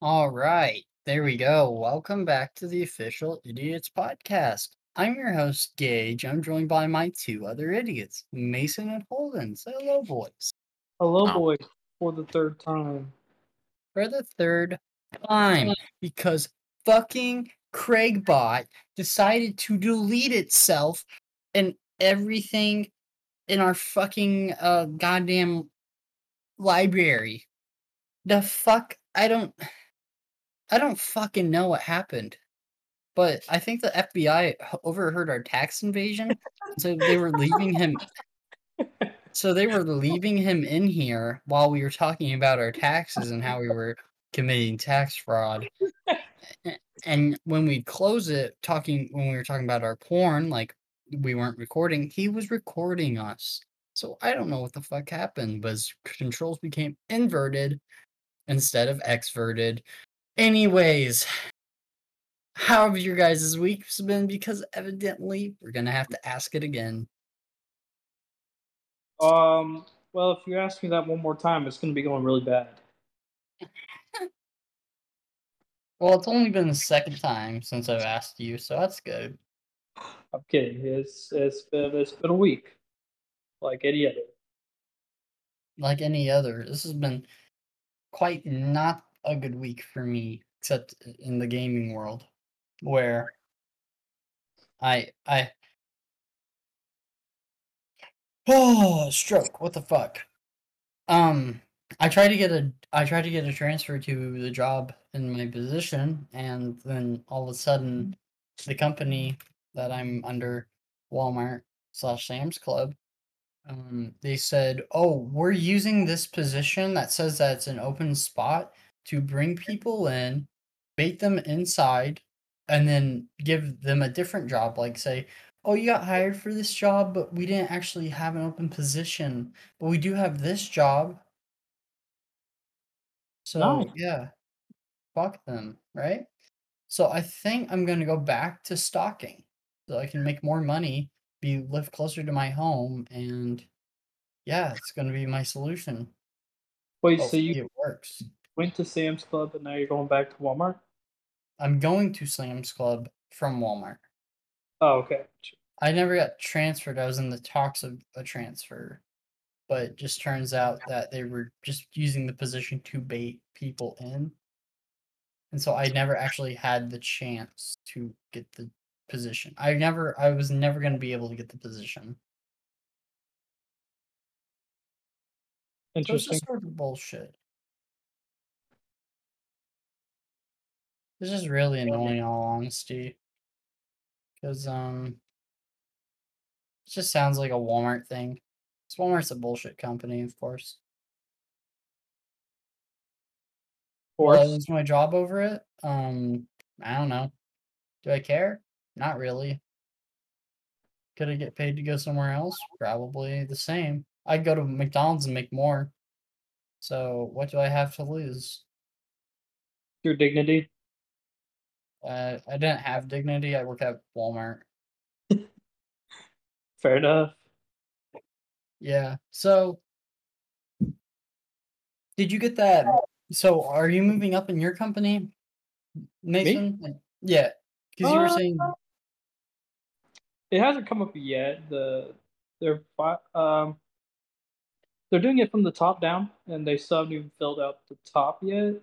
All right, there we go. Welcome back to the official Idiots Podcast. I'm your host, Gage. I'm joined by my two other idiots, Mason and Holden. Say hello, boys. Hello, Wow. boy, for the third time. For the third time, because fucking Craigbot decided to delete itself and everything in our fucking uh goddamn library. The fuck I don't I don't fucking know what happened. But I think the FBI overheard our tax invasion, so they were leaving him so they were leaving him in here while we were talking about our taxes and how we were committing tax fraud. And when we close it, talking when we were talking about our porn, like we weren't recording, he was recording us. So I don't know what the fuck happened, but his controls became inverted instead of exverted. Anyways, how have your guys' weeks been? Because evidently we're gonna have to ask it again. Um, well, if you ask me that one more time, it's going to be going really bad. Well, it's only been the second time since I've asked you, so that's good. I'm kidding. It's it's been it's been a week, like any other. Like any other, this has been quite not a good week for me, except in the gaming world, where I I oh stroke. What the fuck? Um, I tried to get a I tried to get a transfer to the job in my position, and then all of a sudden, the company that I'm under, Walmart slash Sam's Club, um, they said, "Oh, we're using this position that says that it's an open spot to bring people in, bait them inside, and then give them a different job. Like say, oh, you got hired for this job, but we didn't actually have an open position, but we do have this job." So Nice. yeah, fuck them, right? So I think I'm gonna go back to stocking so I can make more money, be live closer to my home, and yeah, it's gonna be my solution. Wait, so Hopefully you it works. Went to Sam's Club and now you're going back to Walmart? I'm going to Sam's Club from Walmart. Oh, okay. I never got transferred. I was in the talks of a transfer, but it just turns out that they were just using the position to bait people in. And so I never actually had the chance to get the position. I never I was never going to be able to get the position. Interesting. just sort of bullshit. This is really annoying, in all honesty. Because um, it just sounds like a Walmart thing. Walmart's a bullshit company, of course. Will I Horse. lose my job over it? Um, I don't know. Do I care? Not really. Could I get paid to go somewhere else? Probably the same. I'd go to McDonald's and make more. So what do I have to lose? Your dignity. Uh, I didn't have dignity. I work at Walmart. Fair enough. Yeah. So did you get that? So are you moving up in your company, Mason? Like, Yeah. Because you were Uh, saying It hasn't come up yet. The they're um they're doing it from the top down, and they still haven't even filled out the top yet.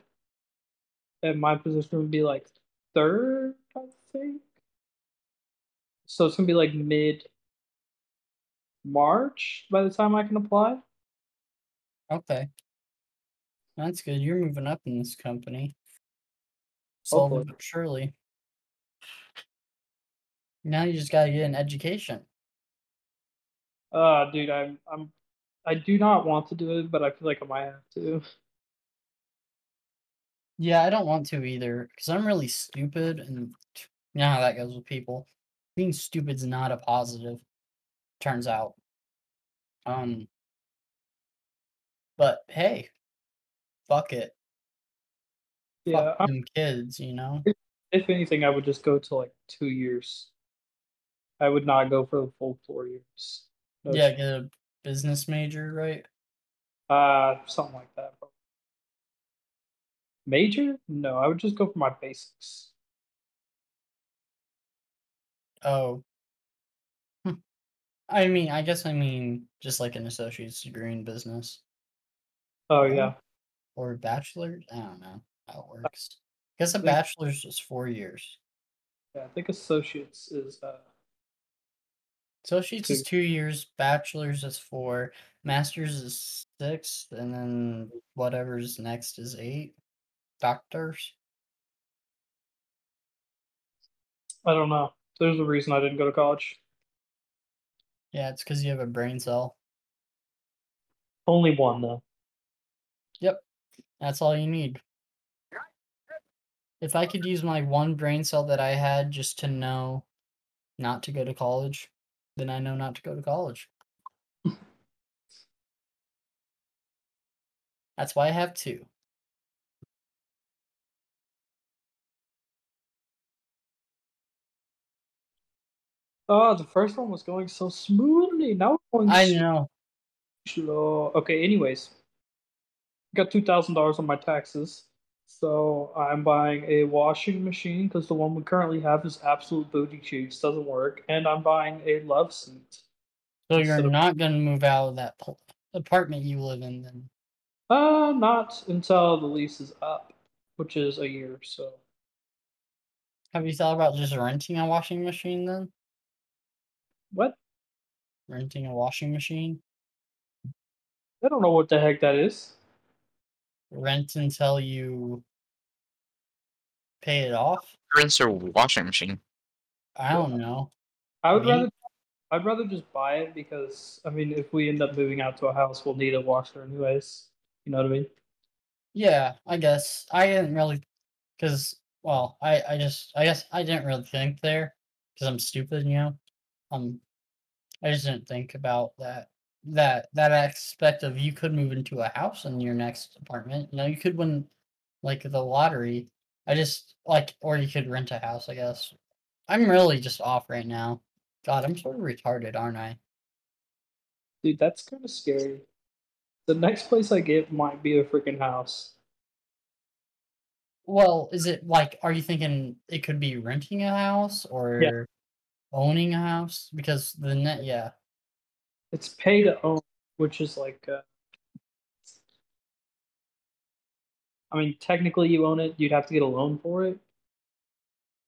And my position would be like third, I think. So it's gonna be like mid March by the time I can apply. okay. That's good. You're moving up in this company. Slowly but surely. Now you just gotta get an education. Uh dude, I'm I'm I do not want to do it, but I feel like I might have to. Yeah, I don't want to either because I'm really stupid, and you know how that goes with people. Being stupid's not a positive. Turns out. Um. But hey, fuck it. Yeah, Fuck I'm, them kids, you know. if anything, I would just go to like two years. I would not go for the full four years. No Yeah, get a business major, right? Uh, something like that. Major? No, I would just go for my basics. Oh. Hmm. I mean, I guess I mean just like an associate's degree in business Oh yeah. or bachelor's. I don't know how it works. I guess a bachelor's is four years. Yeah, I think associates is uh Associates is Two. two years, bachelor's is four, master's is six, and then whatever's next is eight. Doctors. I don't know. There's a reason I didn't go to college. Yeah, it's because you have a brain cell. Only one though. Yep, that's all you need. If I could use my one brain cell that I had just to know not to go to college, then I know not to go to college. That's why I have two. Oh, the first one was going so smoothly. Now it's going I know. slow. Okay, anyways. Got two thousand dollars on my taxes. So I'm buying a washing machine because the one we currently have is absolute booty cheeks, doesn't work, and I'm buying a love seat. So you're of- not gonna move out of that pl- apartment you live in then. Uh, not until the lease is up, which is a year. So Have you thought about just renting a washing machine then? What? Renting a washing machine? I don't know what the heck that is. Rent until you pay it off? Rinse or washing machine. I don't know. I would Me? rather I'd rather just buy it because I mean if we end up moving out to a house we'll need a washer anyways. You know what I mean? Yeah, I guess. I didn't really because well, I I just I guess I didn't really think there because I'm stupid, you know. Um I just didn't think about that that that aspect of you could move into a house in your next apartment. You know, you could win like the lottery. I just like or you could rent a house, I guess. I'm really just off right now. God, I'm sort of retarded, aren't I? Dude, that's kind of scary. The next place I get might be a freaking house. Well, is it like are you thinking it could be renting a house or owning a house? Because the net yeah. It's pay to own, which is like uh, I mean technically you own it, you'd have to get a loan for it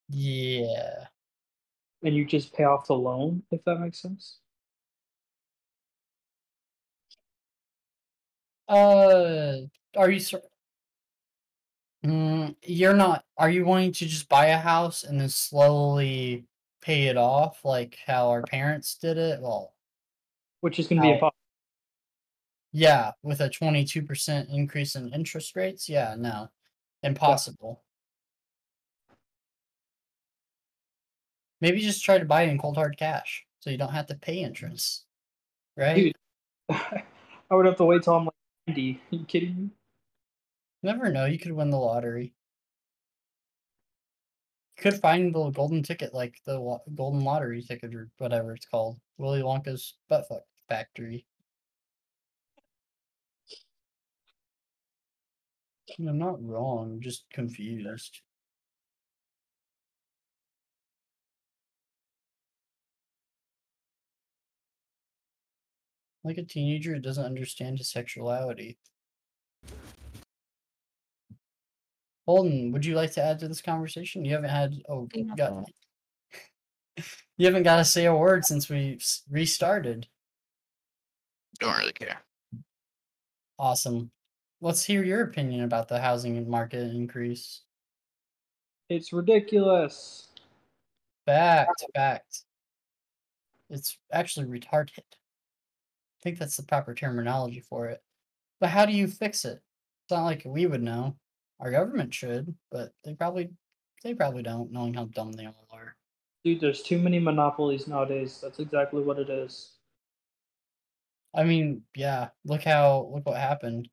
Yeah. and you just pay off the loan if that makes sense. Uh, are you sur- Mm, you're not. Are you wanting to just buy a house and then slowly pay it off, like how our parents did it? Well, Which is going to be impossible. yeah, with a twenty-two percent increase in interest rates. Yeah, no, impossible. Maybe just try to buy it in cold hard cash, so you don't have to pay interest, right? Dude. I would have to wait till I'm like 90. Are you kidding me? Never know. You could win the lottery. Could find the golden ticket, like the lo- golden lottery ticket or whatever it's called. Willy Wonka's butt fuck factory. I'm not wrong. I'm just confused. Like a teenager doesn't understand his sexuality. Holden, would you like to add to this conversation? You haven't had oh Yeah. got you haven't got to say a word since we s- restarted. Don't really care. Awesome. Let's hear your opinion about the housing market increase. It's ridiculous. Fact, fact. It's actually retarded. I think that's the proper terminology for it. But how do you fix it? It's not like we would know. Our government should, but they probably they probably don't, knowing how dumb they all are. Dude, there's too many monopolies nowadays. That's exactly what it is. I mean, yeah, look how look what happened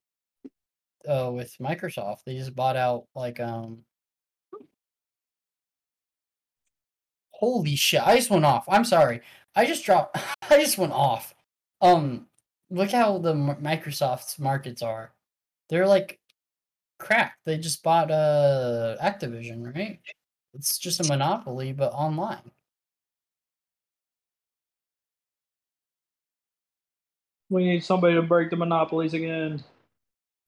uh with Microsoft. They just bought out like um Holy shit, I just went off. I'm sorry. I just dropped I just went off. Um look how the Microsoft's markets are. They're like crack. They just bought uh Activision, right? It's just a monopoly, but online. We need somebody to break the monopolies again.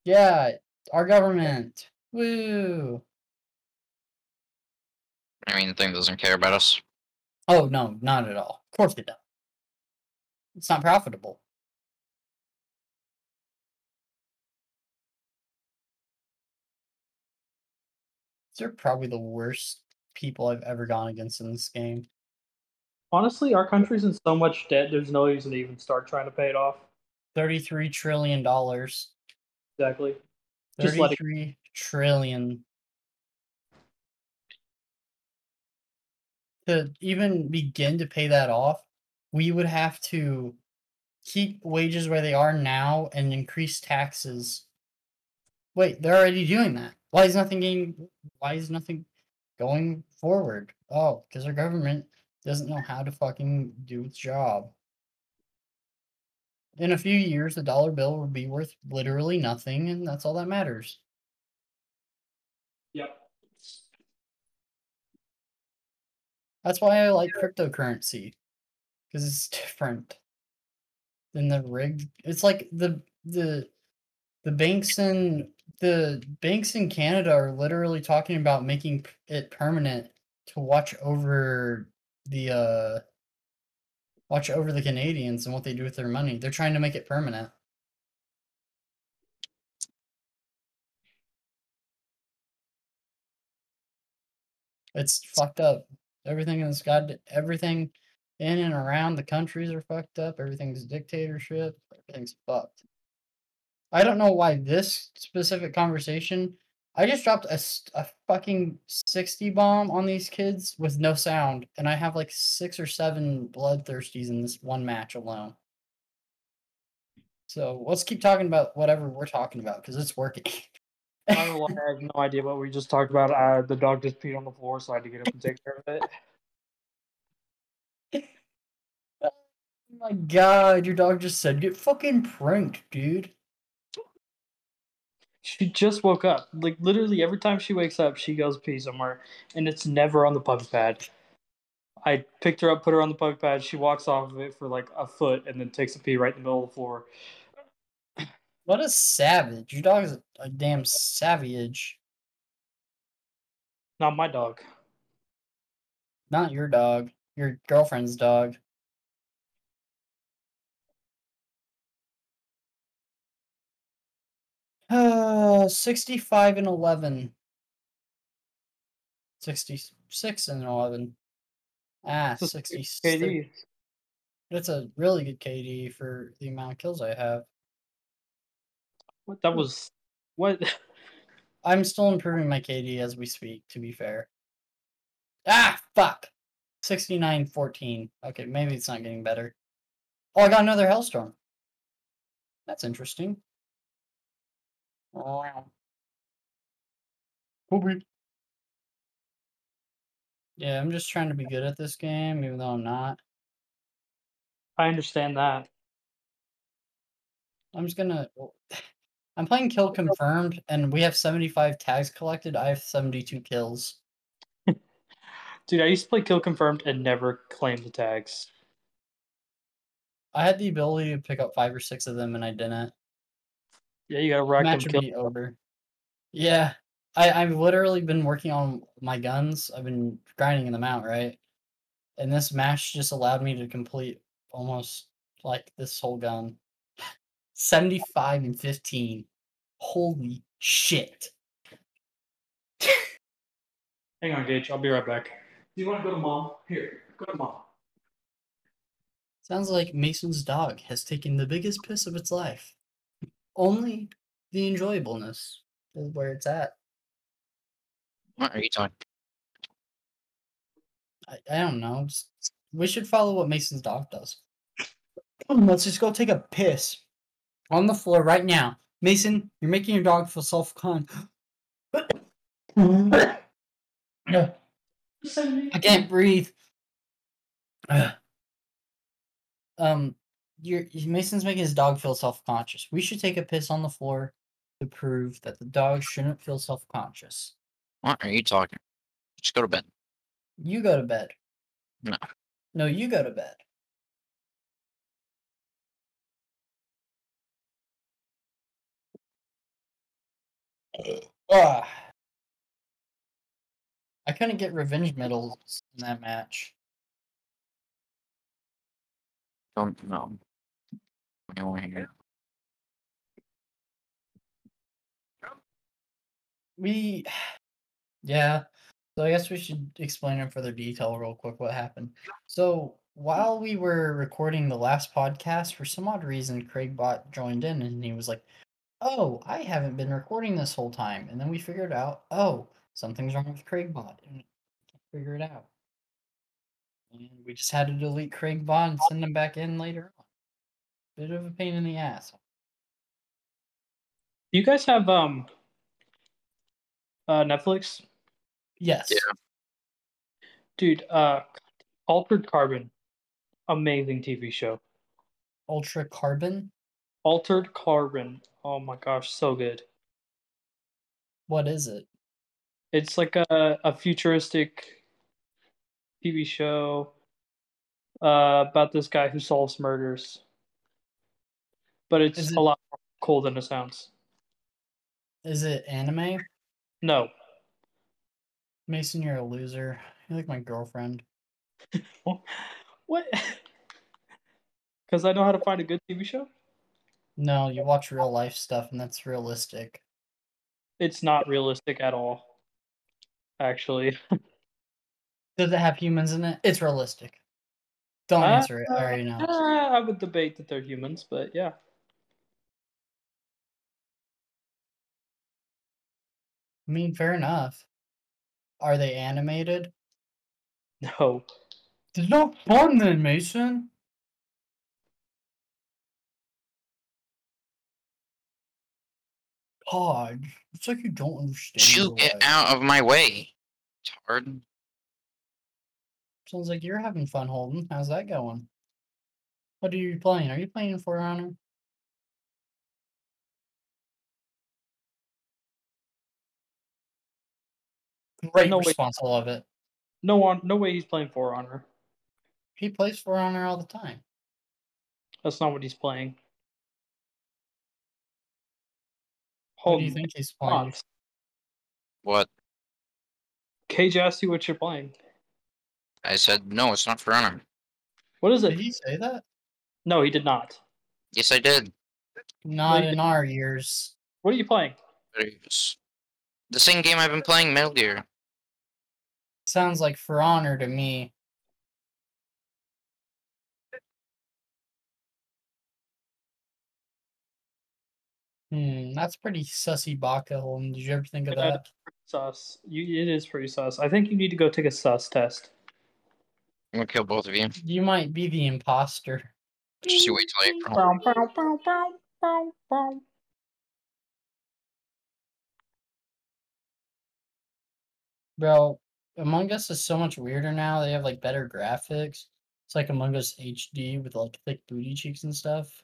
Yeah, our government. Woo. I mean, the thing doesn't care about us. Oh no, not at all. Of course they don't. It's not profitable. They're probably the worst people I've ever gone against in this game. Honestly, our country's in so much debt. There's no reason to even start trying to pay it off. Thirty-three trillion dollars. Exactly. Just let it- Thirty-three trillion. To even begin to pay that off, we would have to keep wages where they are now and increase taxes. Wait, they're already doing that. Why is nothing getting? Why is nothing going forward? Oh, because our government doesn't know how to fucking do its job. In a few years, the dollar bill will be worth literally nothing, and that's all that matters. Yep. That's why I like cryptocurrency because it's different than the rigged. It's like the the the banks in the banks in Canada are literally talking about making it permanent to watch over the uh watch over the Canadians and what they do with their money. They're trying to make it permanent. It's fucked up. Everything in this god everything in and around the countries are fucked up. Everything's dictatorship. Everything's fucked. I don't know why this specific conversation. I just dropped a, a fucking 60 bomb on these kids with no sound, and I have like six or seven bloodthirsties in this one match alone. So let's keep talking about whatever we're talking about because it's working. I don't know why I have no idea what we just talked about. Uh, the dog just peed on the floor, so I had to get up and take care of it. oh my god, your dog just said get fucking pranked, dude. She just woke up. Like literally every time she wakes up, she goes pee somewhere, and it's never on the puppy pad. I picked her up, put her on the puppy pad. She walks off of it for like a foot, and then takes a pee right in the middle of the floor. What a savage. Your dog is a, a damn savage. Not my dog. Not your dog. Your girlfriend's dog. Uh, 65 and 11. 66 and 11. Ah, It's 66. KD. That's a really good KD for the amount of kills I have. What that was? What? I'm still improving my KD as we speak, to be fair. Ah, fuck. 69 14. Okay, maybe it's not getting better. Oh, I got another Hellstorm. That's interesting. Ah. Wow. Poopy. Yeah, I'm just trying to be good at this game, even though I'm not. I understand that. I'm just gonna. I'm playing kill confirmed, and we have 75 tags collected. I have 72 kills. Dude, I used to play kill confirmed and never claim the tags. I had the ability to pick up five or six of them, and I didn't. Yeah, you gotta rack them match would kill. be over. Yeah, I I've literally been working on my guns. I've been grinding them out, right? And this match just allowed me to complete almost like this whole gun. 75 and 15. Holy shit. Hang on, Gage. I'll be right back. Do you want to go to mom? Here, go to mom. Sounds like Mason's dog has taken the biggest piss of its life. Only the enjoyableness is where it's at. What are you talking? I, I don't know. we should follow what Mason's dog does. Let's just go take a piss on the floor right now. Mason, you're making your dog feel self con. I can't breathe. um, you're Mason's making his dog feel self conscious. We should take a piss on the floor to prove that the dog shouldn't feel self conscious. What are you talking? Just go to bed. You go to bed. No. No, you go to bed. Ugh. I couldn't get revenge medals in that match. Don't know. We, yeah. So I guess we should explain in further detail, real quick, what happened. So while we were recording the last podcast, for some odd reason, Craig Bot joined in and he was like, "Oh, I haven't been recording this whole time." And then we figured out, oh, something's wrong with Craig Bot, and figure it out. And we just had to delete Craig Bot and send him back in later. Bit of a pain in the ass. Do you guys have um uh Netflix? Yes. Yeah. Dude, uh Altered Carbon. Amazing TV show. Ultra Carbon. Altered Carbon. Oh my gosh, so good. What is it? It's like a, a futuristic TV show uh, about this guy who solves murders. But it's it- a lot more cool than it sounds. Is it anime? No. Mason, you're a loser. You're like my girlfriend. What? Because I know how to find a good TV show? No, you watch real life stuff, and that's realistic. It's not realistic at all. Actually. Does it have humans in it? It's realistic. Don't Uh, answer it. I already know. Uh, I would debate that they're humans, but yeah. I mean, fair enough. Are they animated? No. It's not fun then, Mason. God, it's like you don't understand. You get life. out of my way. It's hard. Sounds like you're having fun, Holden. How's that going? What are you playing? Are you playing For Honor? Great No way. response. I love it. No one no way he's playing For Honor. He plays For Honor all the time. That's not what he's playing. What Hold do you think he's playing? on. What? Gage asked you what you're playing. I said no. It's not for honor. What is Did it? he say that? No, he did not. Yes, I did. Not in our years. What are you playing? But it was the same game I've been playing, Metal Gear. Sounds like For Honor to me. Hmm, that's pretty sussy baka, Holden. Did you ever think of Yeah. that? Sus. You, it is pretty sus. I think you need to go take a sus test. I'm gonna kill both of you. You might be the imposter. Just you wait till April. Bow, bow, bow, bow, bow, bow. Bro, Among Us is so much weirder now. They have like better graphics. It's like Among Us HD with like thick booty cheeks and stuff.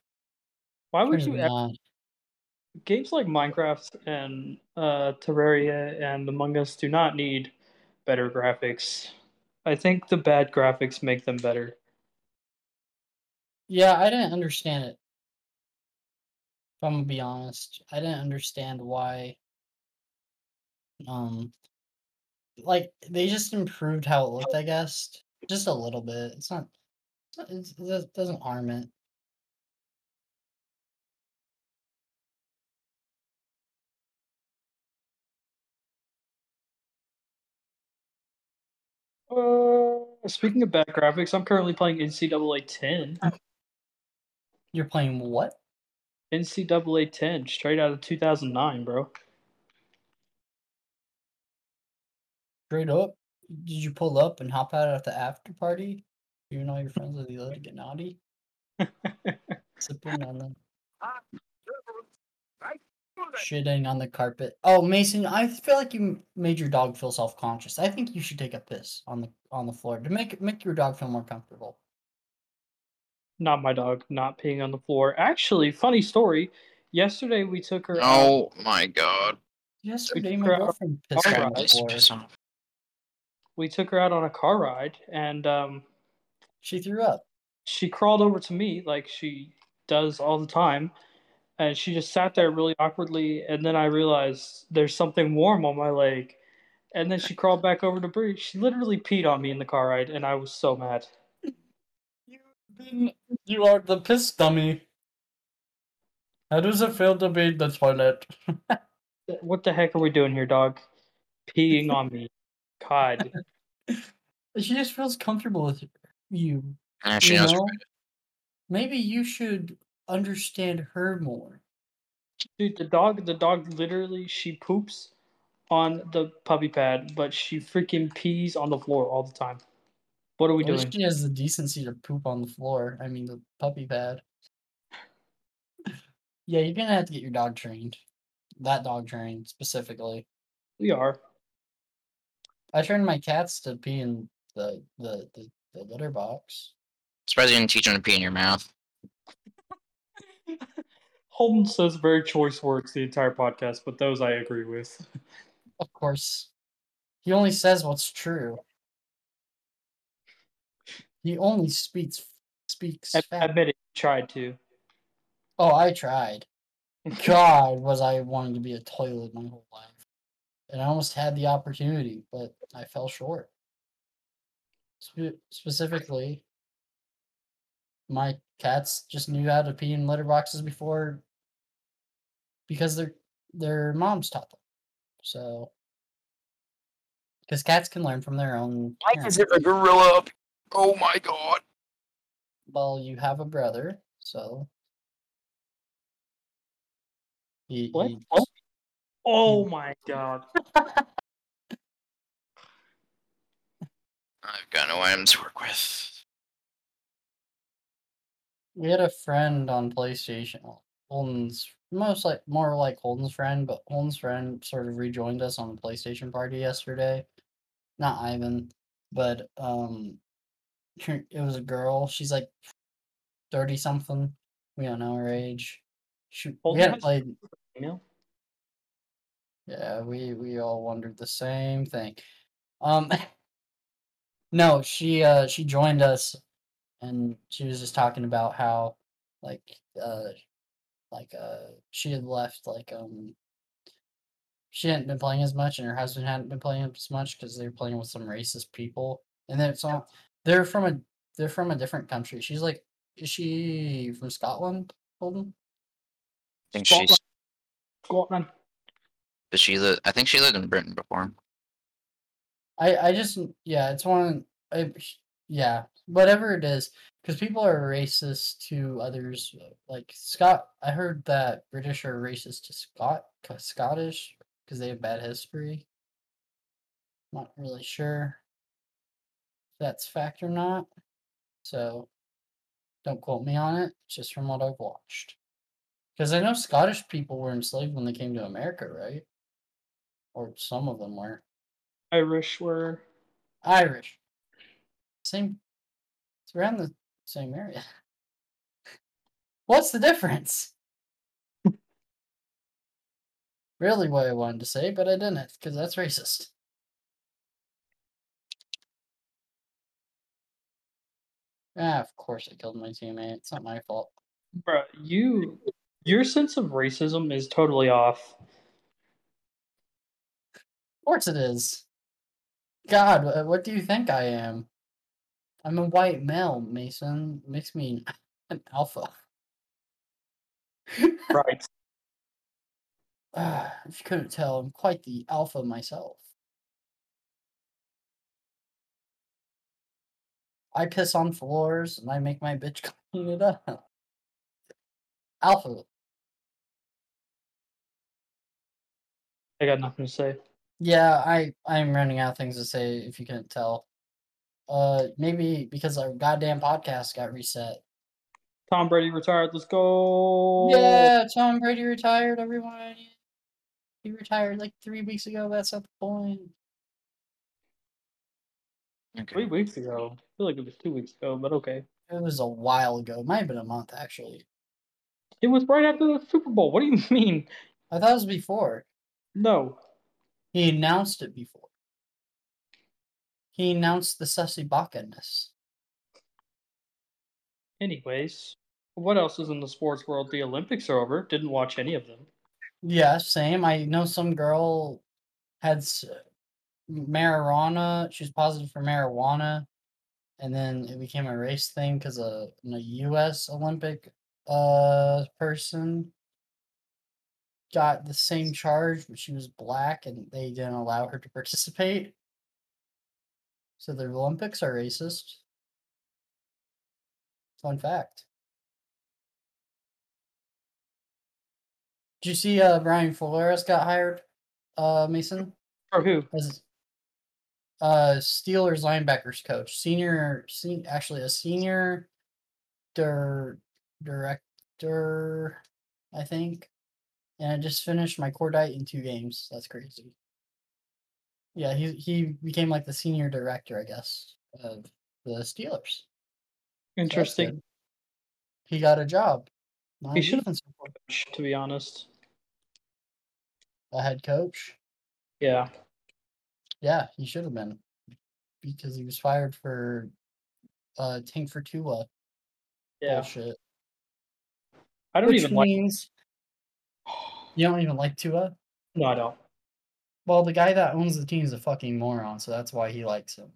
Why would you ever games like Minecraft and uh, Terraria and Among Us do not need better graphics. I think the bad graphics make them better. Yeah, I didn't understand it. If I'm gonna be honest, I didn't understand why. Um, like they just improved how it looked. I guess just a little bit. It's not. It's, it does- doesn't harm it. Uh, speaking of bad graphics, I'm currently playing NCAA 10. You're playing what? NCAA 10, straight out of 2009, bro. Straight up? Did you pull up and hop out at the after party? You and all your friends with the other to get naughty? Sipping on the shitting on the carpet. Oh, Mason, I feel like you made your dog feel self conscious. I think you should take a piss on the on the floor to make make your dog feel more comfortable. not my dog, not peeing on the floor. Actually, funny story. yesterday we took her. Oh out- Oh my god. Yesterday, took my her out- girlfriend pissed All me right. off. Piss, for piss off. We took her out on a car ride, and um, She threw up. she crawled over to me like she does all the time, and she just sat there really awkwardly. And then I realized there's something warm on my leg, and then she crawled back over to breathe. She literally peed on me in the car ride, and I was so mad. You are the piss dummy. How does it feel to be the toilet? What the heck are we doing here, dog? Peeing on me. God. She just feels comfortable with you. And she you knows know? Maybe you should understand her more. Dude, the dog the dog literally she poops on the puppy pad, but she freaking pees on the floor all the time. What are we At least doing? she has the decency to poop on the floor. I mean, the puppy pad. Yeah, you're gonna have to get your dog trained. That dog trained specifically. We are. I trained my cats to pee in the the, the, the litter box. Surprised you didn't teach them to pee in your mouth. Holden says very choice words the entire podcast, but those I agree with. Of course. He only says what's true. He only speaks speaks Ad- fact. Admit it, tried to. Oh, I tried. God, was I wanting to be a toilet my whole life. And I almost had the opportunity, but I fell short. Spe- specifically, my cats just knew how to pee in litter boxes before because their their moms taught them. So, because cats can learn from their own. parents. it a gorilla? Oh my god. Well, you have a brother, so. He, What? he- oh. Oh. Oh my god. I've got no items to work with. we had a friend on PlayStation. Holden's most like more like Holden's friend, but Holden's friend sort of rejoined us on the PlayStation party yesterday. Not Ivan, but um, it was a girl. She's like thirty something. We don't know her age. She, we Holden hadn't has- played. Email? Yeah, we we all wondered the same thing. Um no, she uh she joined us and she was just talking about how like uh like uh she had left like um she hadn't been playing as much and her husband hadn't been playing as much because they were playing with some racist people and then it's all they're from a they're from a different country. She's like is she from Scotland, Holden? I think Scotland. she's. Scotland. Does she live? I think she lived in Britain before. I I just yeah, it's one. I, yeah, whatever it is, because people are racist to others. Like Scott, I heard that British are racist to Scot Scottish because they have bad history. Not really sure that's fact or not. So don't quote me on it. It's just from what I've watched. Because I know Scottish people were enslaved when they came to America, right? Or some of them were. Irish were Irish. Same. It's around the same area. What's the difference? really, what I wanted to say, but I didn't because that's racist. Ah, of course I killed my teammate. It's not my fault. Bruh, you your sense of racism is totally off. Of course it is. God, what do you think I am? I'm a white male, Mason. Makes me an alpha. Right. If you couldn't tell, I'm quite the alpha myself. I piss on floors and I make my bitch clean it up. Alpha. I got nothing to say. Yeah, I I'm running out of things to say if you couldn't tell. Uh maybe because our goddamn podcast got reset. Tom Brady retired. Let's go. Yeah, Tom Brady retired, everyone. He retired like three weeks ago. That's not the point. Three weeks ago. I feel like it was two weeks ago, but okay. It was a while ago. It Might have been a month actually. It was right after the Super Bowl. What do you mean? I thought it was before. No. He announced it before. He announced the Sussy Bakanness. Anyways, what else is in the sports world? The Olympics are over. Didn't watch any of them. Yeah, same. I know some girl had s- marijuana. She was positive for marijuana, and then it became a race thing because a, a U.S. Olympic uh person got the same charge, but she was black, and they didn't allow her to participate. So the Olympics are racist. Fun fact. Did you see uh Brian Flores got hired? Uh Mason? For who? as uh Steelers linebackers coach, senior, se- actually a senior dir- director, I think. And I just finished my core diet in two games. That's crazy. Yeah, he he became like the senior director, I guess, of the Steelers. Interesting. good. He got a job. He should've- defensive coordinator, To be honest. a head coach. Yeah. Yeah, he should have been because he was fired for uh tank for Tua Yeah. bullshit. I don't Which even like. you don't even like Tua. No, I don't. Well, the guy that owns the team is a fucking moron, so that's why he likes him.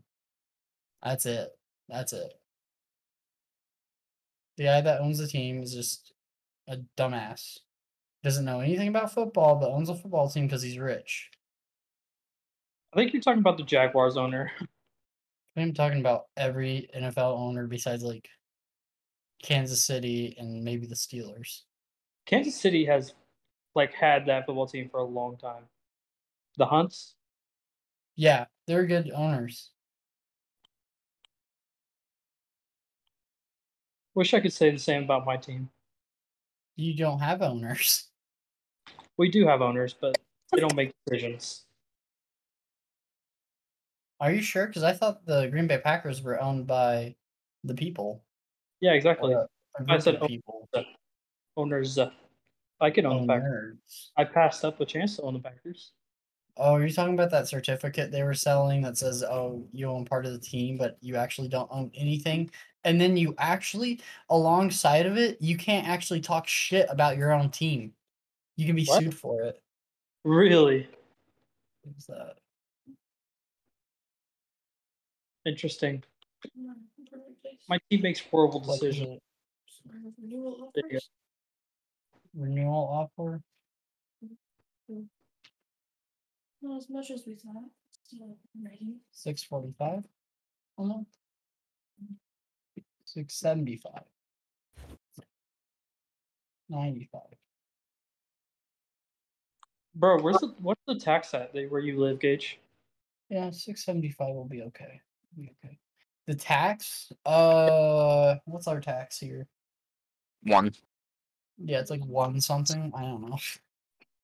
That's it. That's it. The guy that owns the team is just a dumbass. Doesn't know anything about football, but owns a football team because he's rich. I think you're talking about the Jaguars owner. I'm talking about every NFL owner besides like Kansas City and maybe the Steelers. Kansas City has like had that football team for a long time. The Hunts. Yeah, they're good owners. Wish I could say the same about my team. You don't have owners. We do have owners, but they don't make decisions. Are you sure? Because I thought the Green Bay Packers were owned by the people. Yeah, exactly. or a I said of own- people. Owners. Uh, I could own oh, the Packers. Owners. I passed up a chance to own the Packers. Oh, are you talking about that certificate they were selling that says, "Oh, you own part of the team, but you actually don't own anything"? And then you actually, alongside of it, you can't actually talk shit about your own team. You can be What? sued for it. Really What's that? interesting. My team makes horrible decisions. It Renewal There you go. offers? renewal offer? Not as much as we thought. Still writing. Six forty-five. a month? Six seventy-five. Ninety-five. Bro, where's the what's the tax at that- where you live, Gage? Yeah, six seventy-five will be okay. Be okay. The tax, uh, what's our tax here? One. Yeah, it's like one something. I don't know.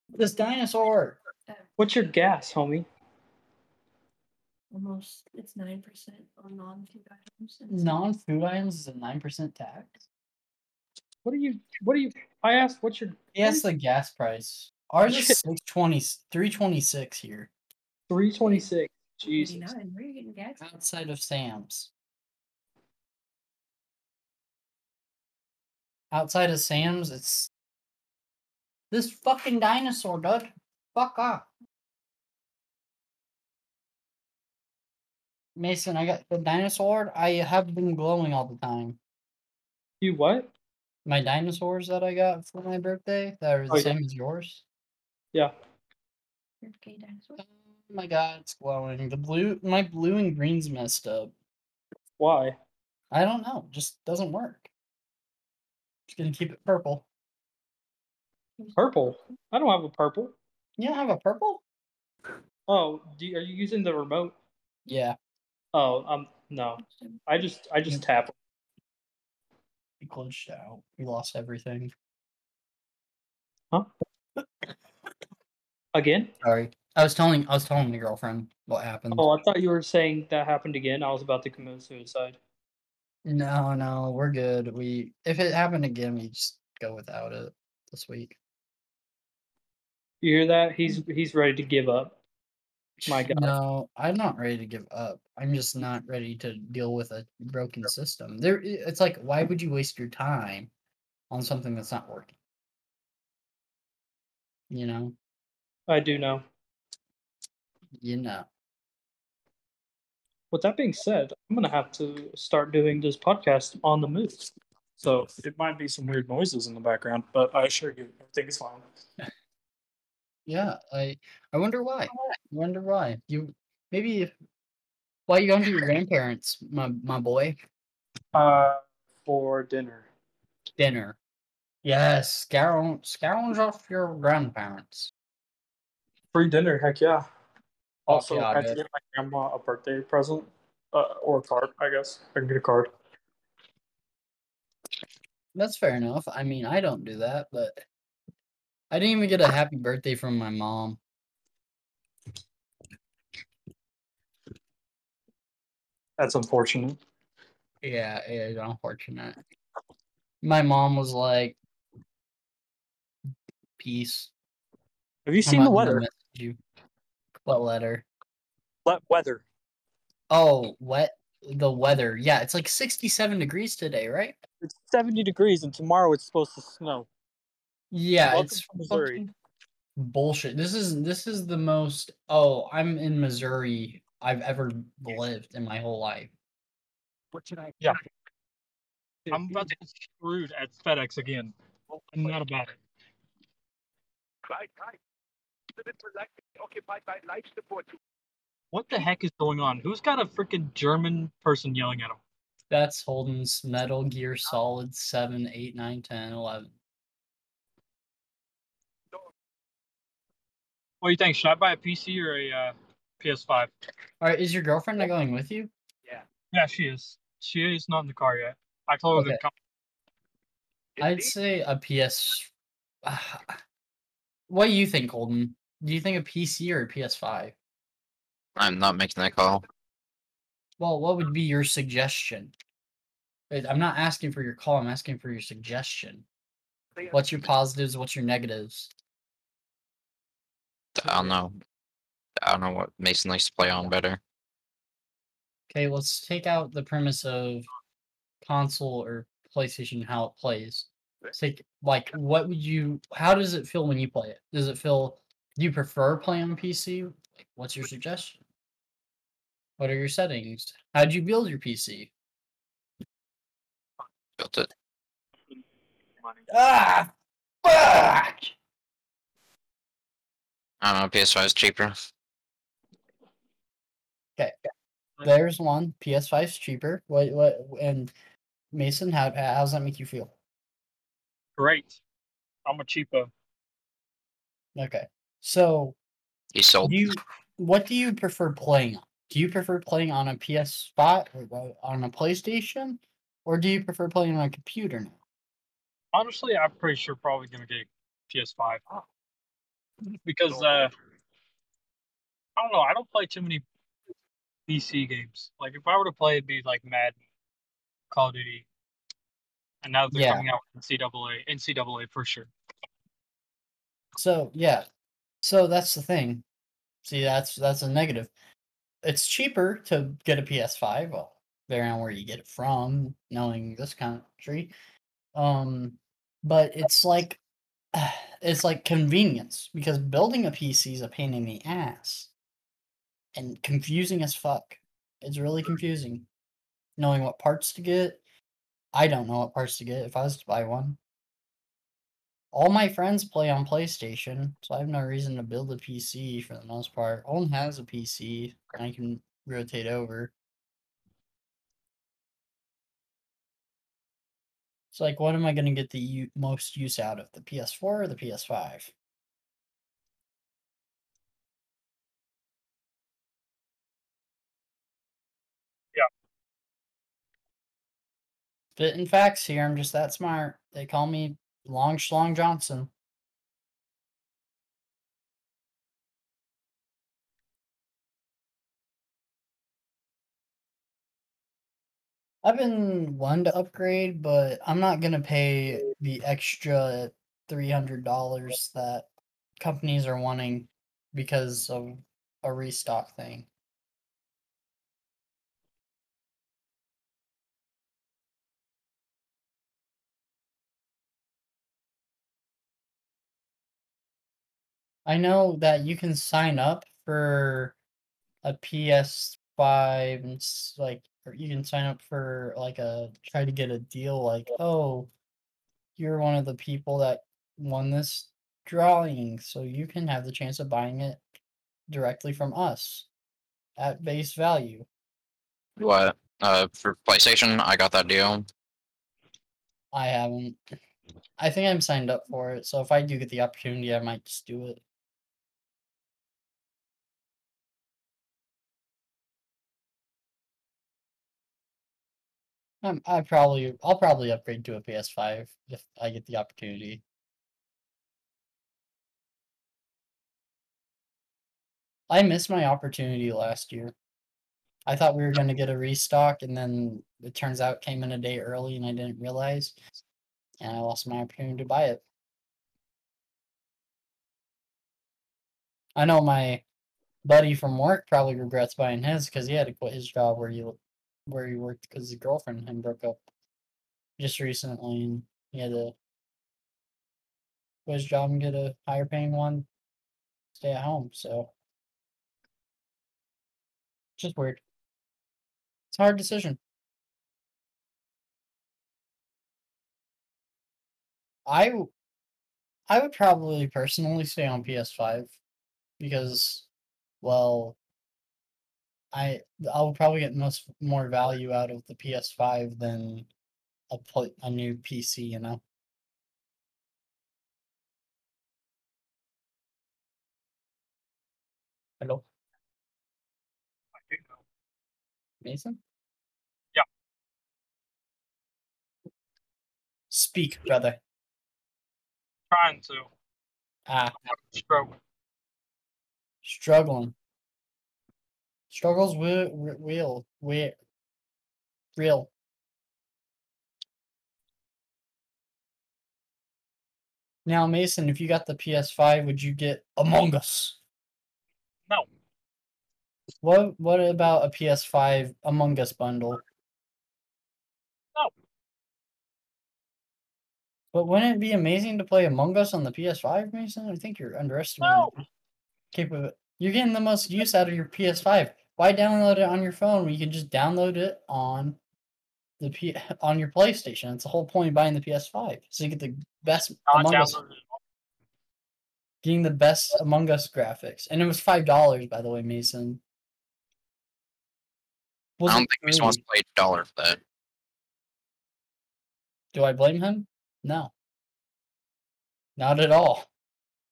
This dinosaur. Uh, what's your gas, homie? Almost, it's nine percent on non-food items. Non-food items is a nine percent tax. What are you? What are you? I asked. What's your? Yes, the gas price. Ours is Shit. 620, 326 here. Three twenty six. Jesus. 89. Where are you getting gas? Outside of Sam's. Outside of Sam's, it's this fucking dinosaur, dude. Fuck off. Mason, I got the dinosaur. I have been glowing all the time. You what? My dinosaurs that I got for my birthday that are oh, the Oh, yeah. same as yours. Yeah. Okay, dinosaur. Oh my god, it's glowing. The blue, my blue and green's messed up. Why? I don't know. Just doesn't work. Just gonna keep it purple. Purple. I don't have a purple. You don't have a purple? Oh, do you, are you using the remote? Yeah, Oh, um, no. I just I just tap. we glitched out. We lost everything. Huh? again? Sorry. I was telling I was telling my girlfriend what happened. Oh, I thought you were saying that happened again. I was about to commit suicide. No, no, we're good. We if it happened again, we just go without it this week. You hear that? Mm. He's he's ready to give up. My God. No, I'm not ready to give up. I'm just not ready to deal with a broken system. There, it's like, why would you waste your time on something that's not working? You know, I do know. you know. With that being said, I'm gonna have to start doing this podcast on the move. So it might be some weird noises in the background, but I assure you, everything is fine. Yeah, I I wonder why. I wonder why. You maybe if why you going to your grandparents, my my boy? Uh, for dinner. Dinner. Yes, scourge scrounge off your grandparents. Free dinner, heck yeah. Also, yeah, I had to get my grandma a birthday present, uh, or a card, I guess. I can get a card. That's fair enough. I mean, I don't do that, but I didn't even get a happy birthday from my mom. That's unfortunate. Yeah, it is unfortunate. My mom was like, "Peace." Have you seen the weather? You. What letter? What weather. Oh, wet. The weather. Yeah, it's like 67 degrees today, right? It's 70 degrees, and tomorrow it's supposed to snow. Yeah, Welcome it's to Missouri. bullshit. This is this is the most. Oh, I'm in Missouri I've ever lived in my whole life. What should I? Yeah. I'm about to get screwed at FedEx again. I'm not about it. Right, right. Civil elected, occupied by life support. What the heck is going on? Who's got a freaking German person yelling at him? That's Holden's Metal Gear Solid 7, 8, 9, 10, 11. What do you think? Should I buy a PC or a uh, PS5? All right, is your girlfriend not going with you? Yeah, Yeah, she is. She is not in the car yet. I told her Okay. to come. I'd say a PS. what do you think, Holden? Do you think a PC or a PS5? I'm not making that call. Well, what would be your suggestion? I'm not asking for your call. I'm asking for your suggestion. What's your positives? What's your negatives? I don't know. I don't know what Mason likes to play on better. Okay, let's take out the premise of console or PlayStation how it plays. Let's take like what would you how does it feel when you play it? Does it feel do you prefer playing on PC? Like, what's your suggestion? What are your settings? How would you build your PC? Built it. Ah fuck! I don't know. PS5 is cheaper. Okay, there's one. PS5 is cheaper. What what and Mason, how how does that make you feel? Great. I'm a cheapo. Okay. So He sold. Do you what do you prefer playing on? Do you prefer playing on a PS5 or on a PlayStation, or do you prefer playing on a computer now? Honestly, I'm pretty sure probably gonna get PS5 because uh, I don't know. I don't play too many PC games. Like if I were to play, it'd be like Madden, Call of Duty, and now they're Yeah. coming out with NCAA, NCAA for sure. So yeah, so that's the thing. See, that's that's a negative. It's cheaper to get a PS5. Well, depending on where you get it from, knowing this country. Um, but it's like it's like convenience because building a PC is a pain in the ass and confusing as fuck. It's really confusing knowing what parts to get. I don't know what parts to get if I was to buy one. All my friends play on PlayStation, so I have no reason to build a PC for the most part. Holden has a PC, and I can rotate over. It's like, what am I going to get the u- most use out of, the PS4 or the PS5? Yeah. Spitting facts here. I'm just that smart. They call me Long Schlong Johnson. I've been wanting to upgrade, but I'm not gonna pay the extra three hundred dollars that companies are wanting because of a restock thing. I know that you can sign up for a PS5 and s- like or you can sign up for like a try to get a deal like, "Oh, you're one of the people that won this drawing, so you can have the chance of buying it directly from us at base value." What? Uh, for PlayStation, I got that deal. I haven't. I think I'm signed up for it, so if I do get the opportunity, I might just do it. Um, I probably, I'll probably upgrade to a PS5 if I get the opportunity. I missed my opportunity last year. I thought we were going to get a restock, and then it turns out came in a day early, and I didn't realize, and I lost my opportunity to buy it. I know my buddy from work probably regrets buying his because he had to quit his job where he where he worked because his girlfriend and broke up just recently, and he had to quit his job and get a higher paying one, stay at home. So, just weird. It's a hard decision. I I would probably personally stay on PS5 because, well, I I'll probably get most more value out of the PS5 than a pl- a new PC. You know. Hello, I. Mason. Yeah. Speak, brother. Trying to. Ah, Stroke. struggling. Struggles wi- re- real, real, real. Now, Mason, if you got the PS5, would you get Among Us? No. What What about a PS5 Among Us bundle? No. But wouldn't it be amazing to play Among Us on the PS5, Mason? I think you're underestimating No. capability. You're getting the most use out of your PS5. Why download it on your phone when you can just download it on the P on your PlayStation? That's the whole point of buying the PS5. So you get the best Not Among Us, getting the best Among Us graphics, and it was five dollars, by the way, Mason. Was I don't think Mason wants to pay a dollar for that. Do I blame him? No. Not at all.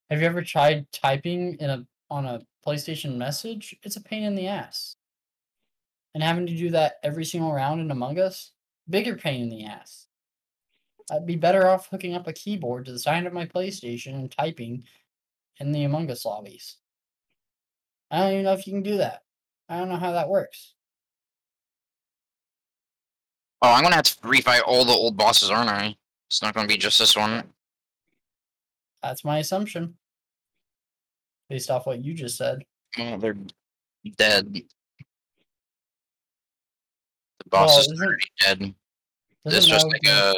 Have you ever tried typing in a on a PlayStation message? It's a pain in the ass. And having to do that every single round in Among Us, bigger pain in the ass. I'd be better off hooking up a keyboard to the side of my PlayStation and typing in the Among Us lobbies. I don't even know if you can do that. I don't know how that works. Oh, I'm gonna have to refight all the old bosses, aren't I? It's not gonna be just this one. That's my assumption. Based off what you just said. Well, they're dead. The boss is already dead. It's just like a.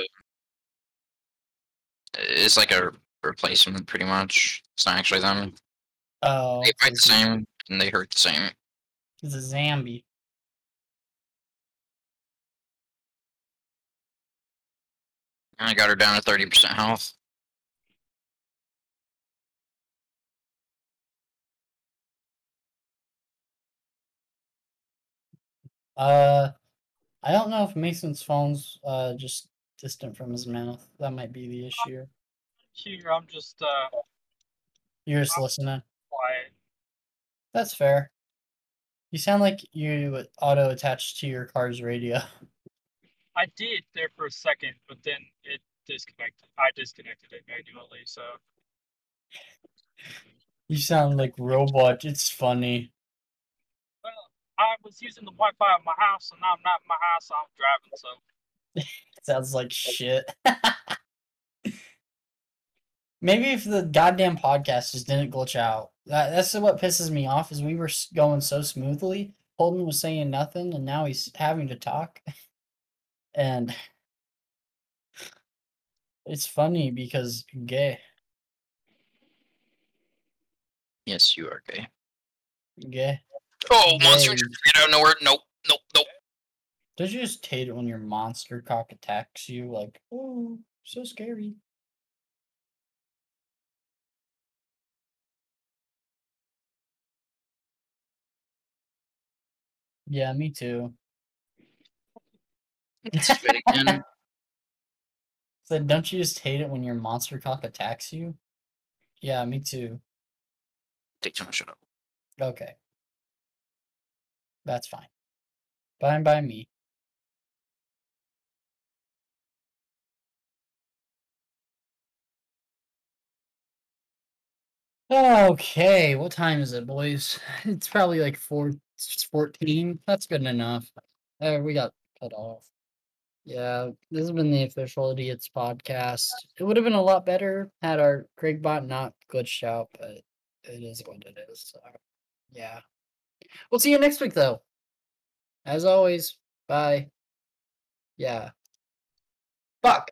It's like a replacement, pretty much. It's not actually them. Oh, They fight the same, and they hurt the same. It's a zombie. I got her down to thirty percent health. Uh, I don't know if Mason's phone's uh just distant from his mouth. That might be the issue. Here, I'm just uh You're just listening. quiet. That's fair. You sound like you auto attached to your car's radio. I did there for a second, but then it disconnected. I disconnected it manually, so You sound like robot. It's funny. Well, I was using the Wi-Fi at my house, and now I'm not in my house. So I'm driving, so Sounds like shit. Maybe if the goddamn podcast just didn't glitch out. That, that's what pisses me off is we were going so smoothly. Holden was saying nothing, and now he's having to talk. And it's funny because gay, Yes, you are gay. gay. Oh, monster Gay. just out of nowhere. Nope, nope, nope. Don't you just hate it when your monster cock attacks you? Like, oh, so scary. Yeah, me too. Again. So don't you just hate it when your monster cock attacks you? Yeah, me too. Take much shut up. Okay. That's fine. Fine by me. Okay, what time is it, boys? It's probably like four fourteen. That's good enough. Uh, we got cut off. Yeah, this has been the official Idiots podcast. It would have been a lot better had our Craigbot not glitched out, but it is what it is. So, yeah. We'll see you next week, though. As always, bye. Yeah. Fuck.